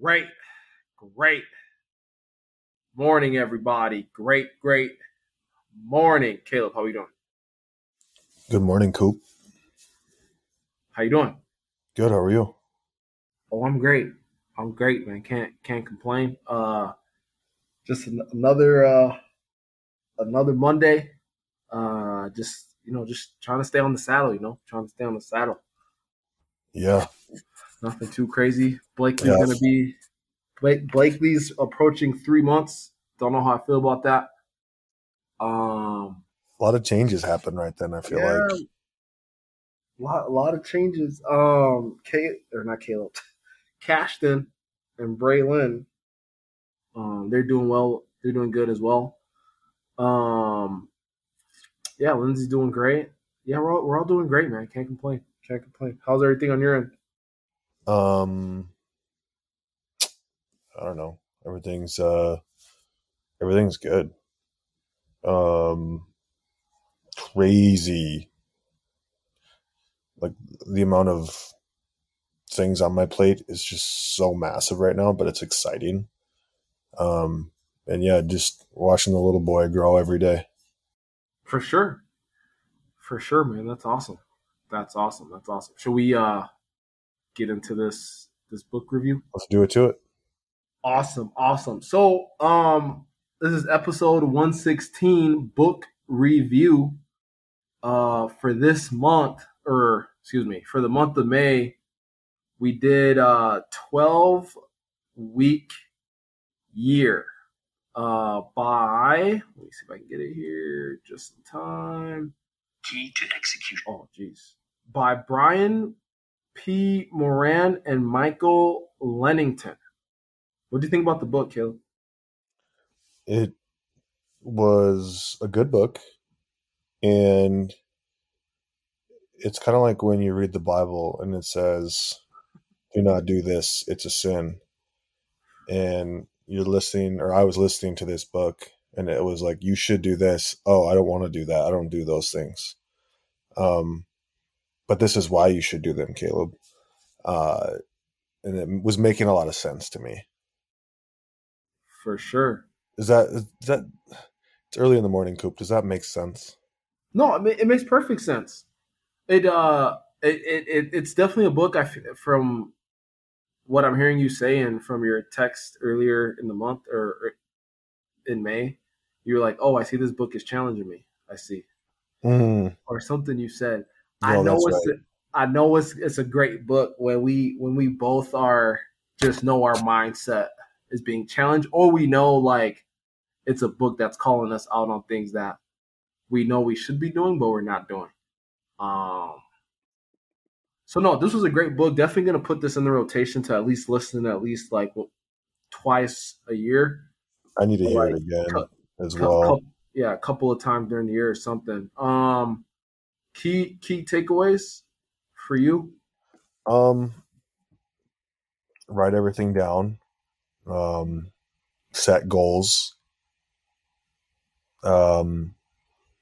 Great, great morning, everybody. Great, great morning, Caleb. How are you doing? Good morning, Coop. How you doing? Good. How are you? Oh, I'm great. I'm great, man. Can't can't complain. Uh, just an- another uh, another Monday. Uh, just you know, just trying to stay on the saddle. You know, trying to stay on the saddle. Yeah. Nothing too crazy. Blakely's Yeah. gonna be Blake, Blakely's approaching three months. Don't know how I feel about that. Um, A lot of changes happen right then. I feel yeah, like. a lot, a lot of changes. Um, Kate or not Caleb, Cashton and Braylon. Um, they're doing well. They're doing good as well. Um, yeah, Lindsay's doing great. Yeah, we're all, we're all doing great, man. Can't complain. Can't complain. How's everything on your end? Um, I don't know. Everything's uh, everything's good. Um, crazy. Like the amount of things on my plate is just so massive right now, but it's exciting. Um, and yeah, just watching the little boy grow every day. For sure. For sure, man. That's awesome. That's awesome. That's awesome. Should we uh get into this this book review? Let's do it to it. Awesome, awesome. So, um this is episode 116 book review uh for this month or excuse me, for the month of May. We did uh 12 week year uh by let me see if I can get it here just in time. Key to execution. Oh, jeez. By Brian P. Moran and Michael Lennington. What do you think about the book, Caleb? it was a good book and it's kind of like when you read the bible and it says do not do this it's a sin and you're listening or i was listening to this book and it was like you should do this oh i don't want to do that i don't do those things um but this is why you should do them caleb uh and it was making a lot of sense to me For sure. is that is that it's early in the morning coop does that make sense No, it, ma- it makes perfect sense. It uh, it, it, it it's definitely a book. I f- from what I'm hearing you say and from your text earlier in the month or, or in May, you're like, oh, I see this book is challenging me. I see, Mm, or something you said. I know it's right. I know it's it's a great book when we when we both are just know our mindset is being challenged, or we know like it's a book that's calling us out on things that we know we should be doing, but we're not doing. Um. So no, this was a great book. Definitely gonna put this in the rotation to at least listen at least like what, twice a year. I need to hear Like, it again as well. yeah, a couple of times during the year or something. Um. Key key takeaways for you. Um, write everything down. Um, set goals. Um,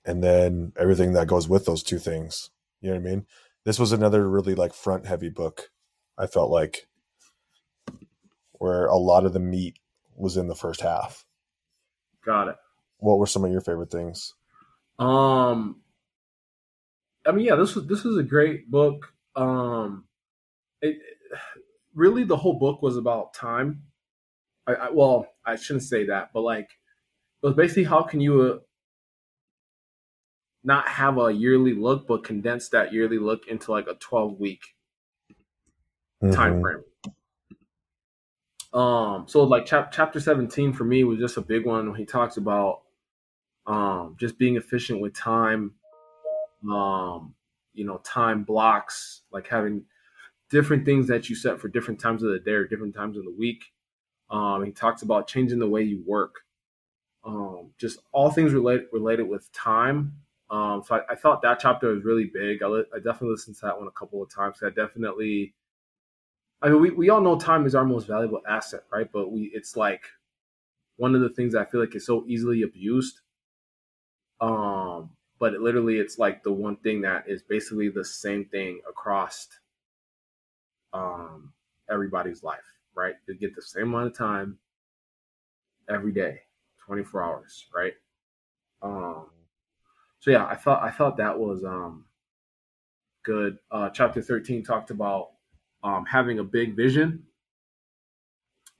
and then everything that goes with those two things. You know what I mean? This was another really like front heavy book. I felt like where a lot of the meat was in the first half. Got it. What were some of your favorite things? Um, I mean, yeah, this was this was a great book. Um, it really the whole book was about time. I, I well, I shouldn't say that, but like it was basically how can you uh, not have a yearly look, but condense that yearly look into like a twelve week time Mhm. frame. Um, so like chap- chapter 17 for me was just a big one when he talks about um just being efficient with time, um, you know, time blocks, like having different things that you set for different times of the day or different times of the week. Um, he talks about changing the way you work. Um, just all things related related with time. Um, so I, I thought that chapter was really big. I, li- I definitely listened to that one a couple of times. I definitely I mean, we, we all know time is our most valuable asset, right? But we it's like one of the things I feel like is so easily abused. Um, but it literally it's like the one thing that is basically the same thing across um everybody's life. right? You get the same amount of time every day, 24 hours, right? Um, so yeah, I thought I thought that was um, good. Uh, chapter 13 talked about um, having a big vision.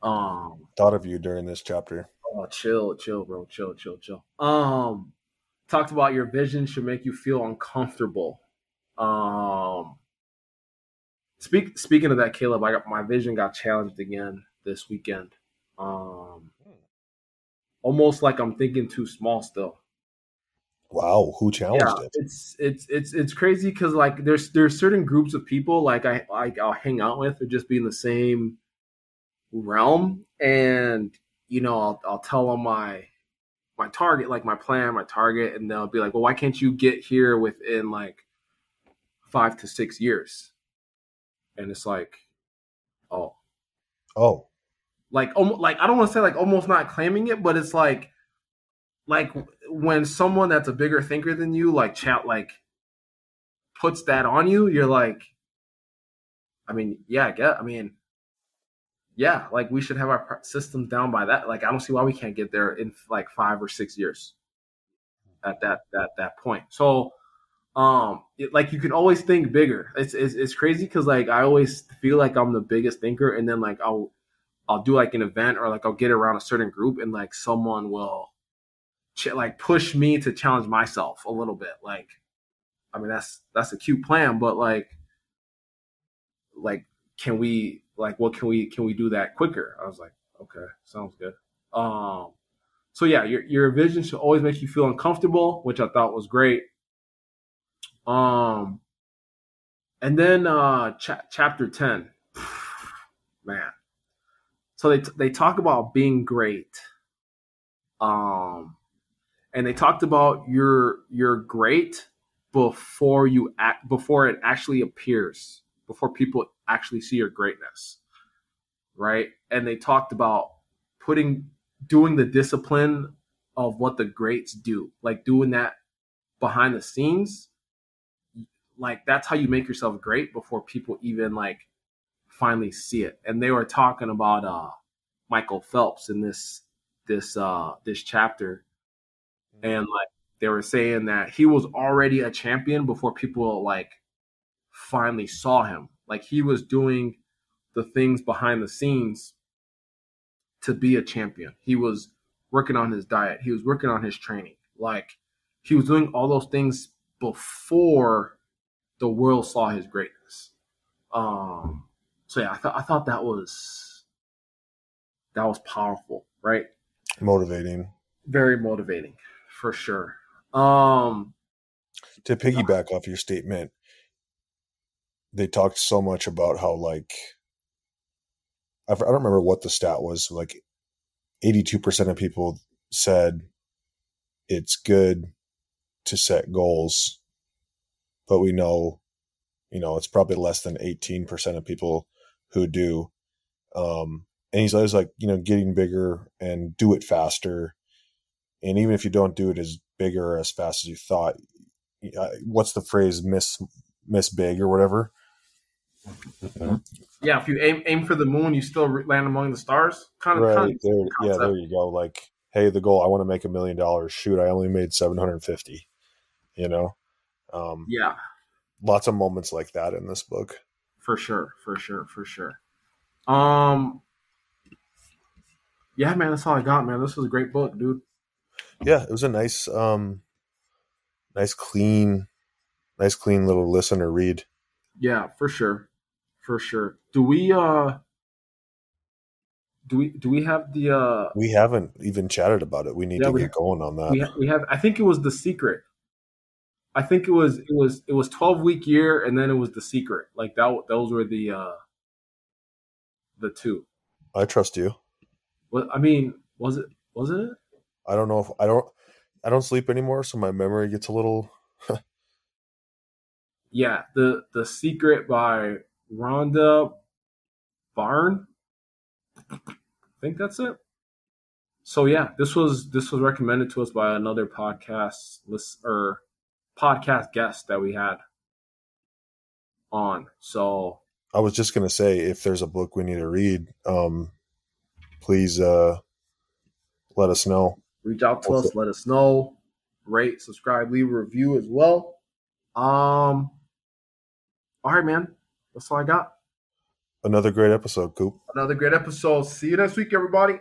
Um, Thought of you during this chapter. oh, chill, chill, bro, chill, chill, chill. Um, talked about your vision should make you feel uncomfortable. Um, speak speaking of that, Caleb, I got my vision got challenged again this weekend. Um, almost like I'm thinking too small still. Wow, who challenged yeah, it? it's it's it's it's crazy because like there's there's certain groups of people like I like I'll hang out with or just be in the same realm, and you know I'll I'll tell them my my target, like my plan, my target, and they'll be like, well, why can't you get here within like five to six years? And it's like, oh, Oh, like almost like I don't want to say like almost not claiming it, but it's like like when someone that's a bigger thinker than you like chat like puts that on you, you're like, I mean, yeah, I get. I mean, yeah, like we should have our systems down by that. Like I don't see why we can't get there in like five or six years at that that that point. So um it, like you can always think bigger it's it's, it's crazy because like i always feel like i'm the biggest thinker and then like i'll i'll do like an event or like i'll get around a certain group and like someone will ch- like push me to challenge myself a little bit like i mean that's that's a cute plan but like like can we like what can we can we do that quicker? I was like okay sounds good. Um so yeah your your vision should always make you feel uncomfortable which i thought was great. Um, and then uh, cha- chapter ten, man. So they they talk about being great. Um, and they talked about your your great before you act before it actually appears before people actually see your greatness, right? And they talked about putting doing the discipline of what the greats do, like doing that behind the scenes like that's how you make yourself great before people even like finally see it. And they were talking about uh Michael Phelps in this this uh this chapter. And like they were saying that he was already a champion before people like finally saw him. Like he was doing the things behind the scenes to be a champion. He was working on his diet. He was working on his training. Like he was doing all those things before the world saw his greatness. Um, so yeah, I thought I thought that was that was powerful, right? motivating. Very motivating, for sure. Um, To piggyback off your statement, they talked so much about how like I don't remember what the stat was. Like eighty-two percent of people said it's good to set goals, but we know, you know, it's probably less than eighteen percent of people who do. Um, and he's always like, you know, getting bigger and do it faster. And even if you don't do it as bigger as fast as you thought, uh, what's the phrase miss miss big or whatever yeah, if you aim aim for the moon, you still land among the stars. Kind of, right kind of there yeah there you go like hey the goal i want to make a million dollars shoot i only made 750 you know um yeah, lots of moments like that in this book for sure, for sure, for sure. Um, yeah, man, that's all I got, man. This was a great book, dude. yeah it was a nice um nice clean nice clean little listen or read Yeah, for sure, for sure. Do we uh, do we do we have the uh, we haven't even chatted about it we need Yeah, to we- get going on that we ha- we have? I think it was the secret. I think it was it was it was twelve week year, and then it was the secret. Like that. Those were the uh, the two. i trust you Well, I mean, was it was it? i don't know if i don't i don't sleep anymore so my memory gets a little Yeah, the the secret by Rhonda Byrne. I think that's it. So yeah, this was this was recommended to us by another podcast list or podcast guest that we had on. So I was just gonna say if there's a book we need to read, um please uh let us know. Reach out to us, let us know. Rate, subscribe, leave a review as well. Um all right, man. That's all I got. Another great episode, Coop. Another great episode. See you next week, everybody.